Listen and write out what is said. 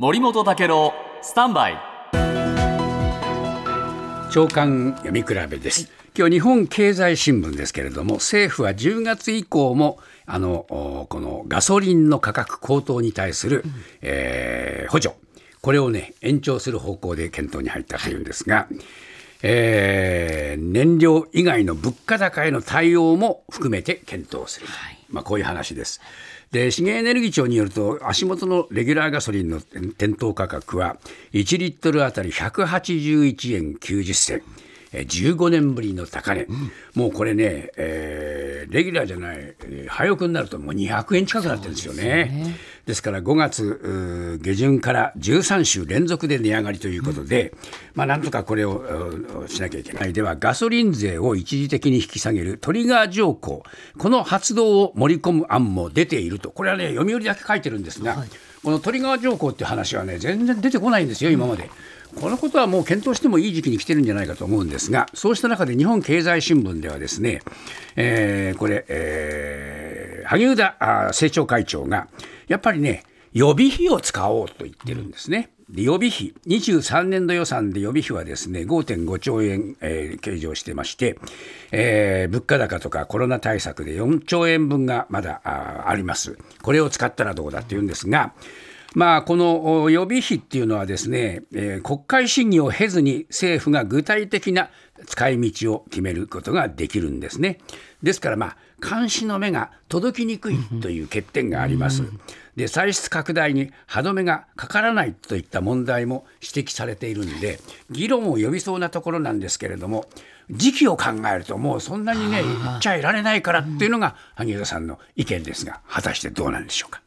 森本武郎スタンバイ。長官読み比べです、今日日本経済新聞ですけれども政府は10月以降もあのおこのガソリンの価格高騰に対する、えー補助。これをね延長する方向で検討に入ったというんですが、えー燃料以外の物価高への対応も含めて検討する、まあ、こういう話です。で資源エネルギー庁によると足元のレギュラーガソリンの店頭価格は1リットルあたり181円90銭。えー15年ぶりの高値、もうこれね、えーレギュラーじゃない、えー、廃屋になるともう200円近くなってるんですよね。ですから5月下旬から13週連続で値上がりということで、まあ、なんとかこれをうしなきゃいけない。では、ガソリン税を一時的に引き下げるトリガー条項、この発動を盛り込む案も出ていると、これはね、読売だけ書いてるんですが、このトリガー条項っていう話はね、全然出てこないんですよ、今まで。このことはもう検討してもいい時期に来てるんじゃないかと思うんですが、そうした中で日本経済新聞ではですね、えーこれ、えー萩生田政調会長が、やっぱりね、予備費を使おうと言ってるんですね。で予備費、23年度予算で予備費はですね、5.5兆円、えー計上してまして、えー物価高とかコロナ対策で4兆円分がまだああります。これを使ったらどうだっていうんですが、まあ、このお予備費っていうのはですね、えー国会審議を経ずに政府が具体的な使い道を決めることができるんですね。ですから、まあ、監視の目が届きにくいという欠点があります。で、歳出拡大に歯止めがかからないといった問題も指摘されているんで、議論を呼びそうなところなんですけれども、時期を考えるともうそんなにね、言っちゃいられないからっていうのが萩生田さんの意見ですが、果たしてどうなんでしょうか。